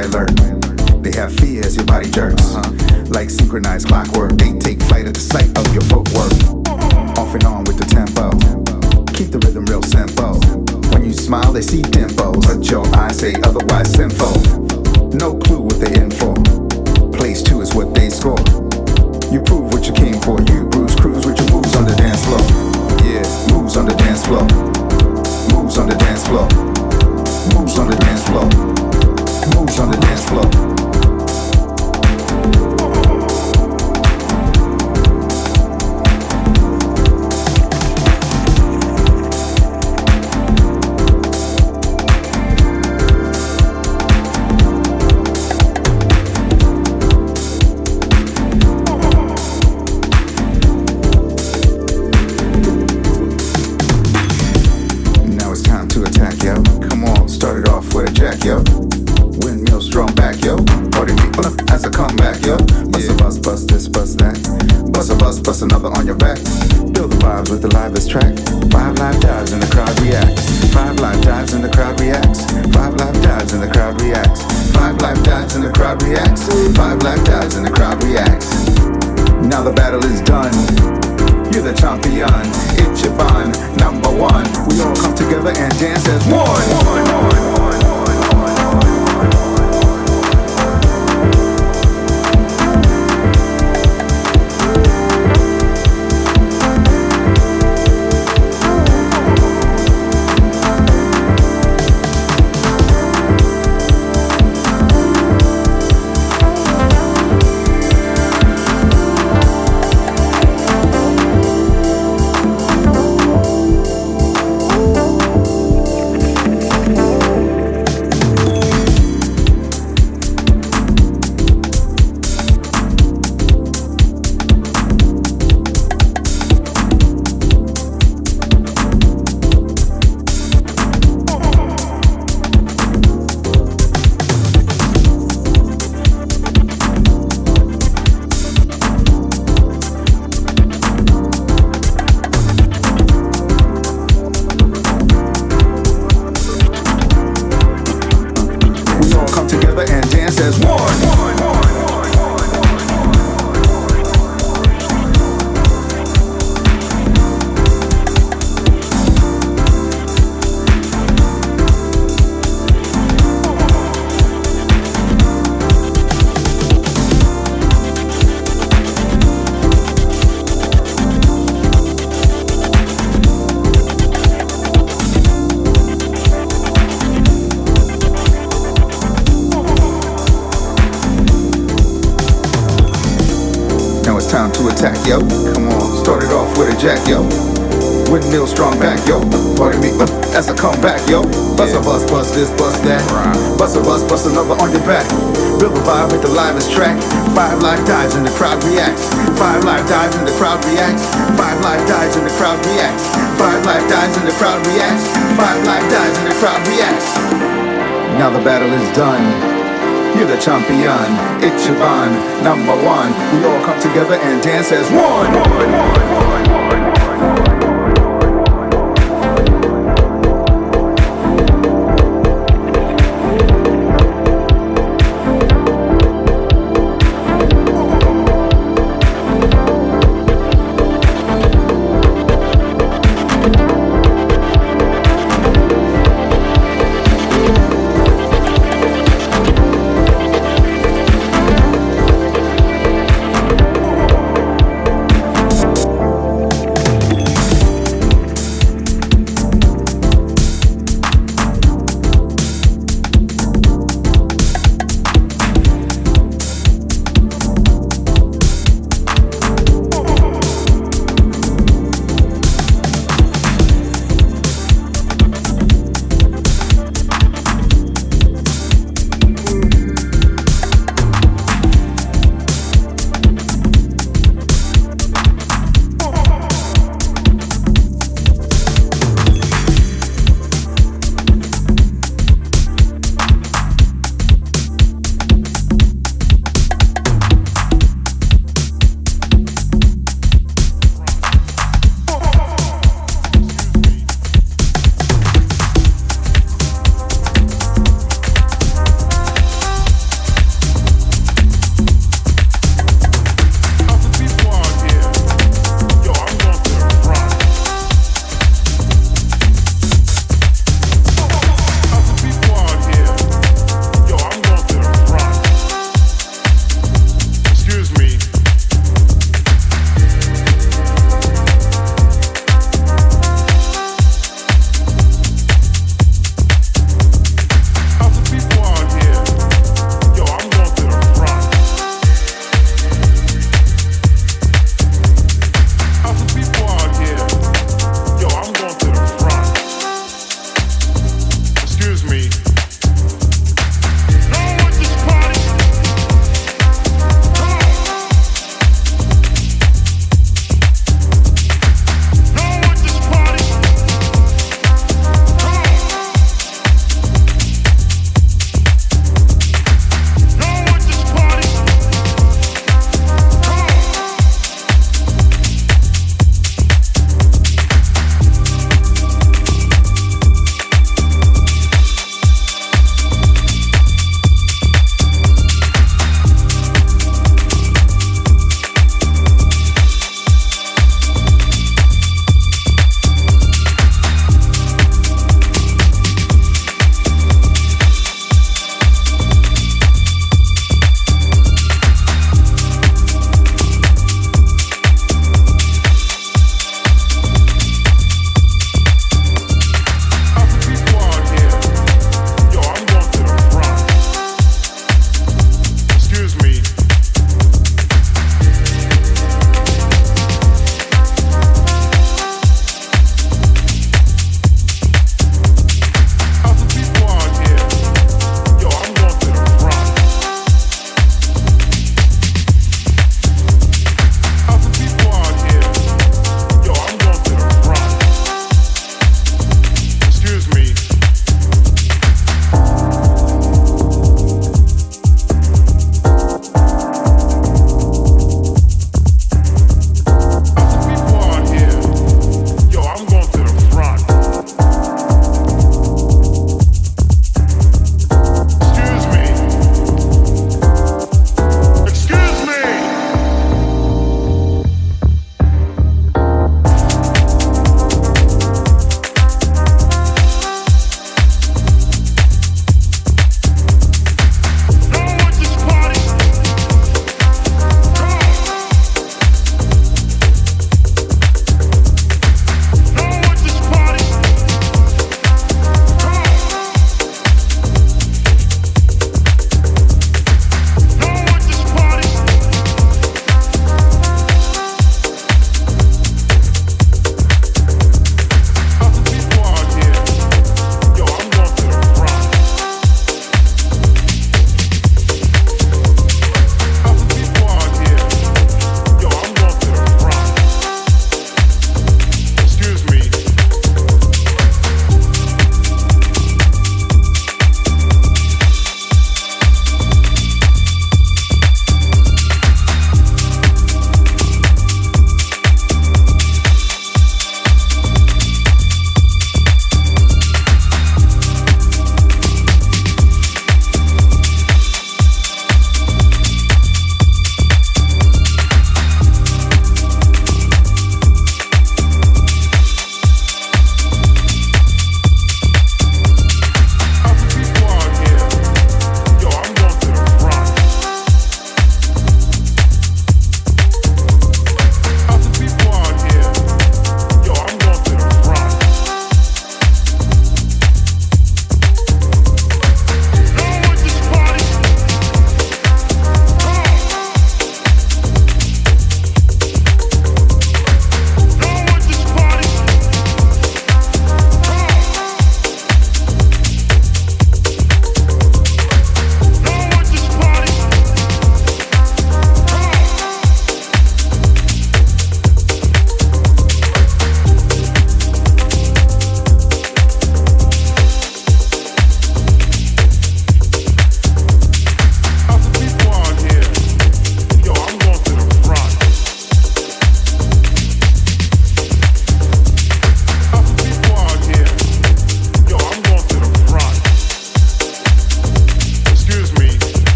high alert. They have fear as your body jerks. Uh-huh. Like synchronized clockwork, they take flight at the sight of your footwork. Off and on with the tempo. Keep the rhythm real simple. When you smile, they see dimples. But your eyes say otherwise sinful. No clue what they in for. Place two is what they score. You prove what you came for. You bruise, cruise with your moves on the dance floor. Yeah, moves on the dance floor. Moves on the dance floor. Moves on the dance floor. Moves on the dance floor. With the livest track. Five live dives and the crowd reacts. Five live dives and the crowd reacts. Five live dives and the crowd reacts. Five live dives and the crowd reacts. Five live dives and the crowd reacts. Now the battle is done. You're the champion, it's your bond, number one. We all come together and dance as one. We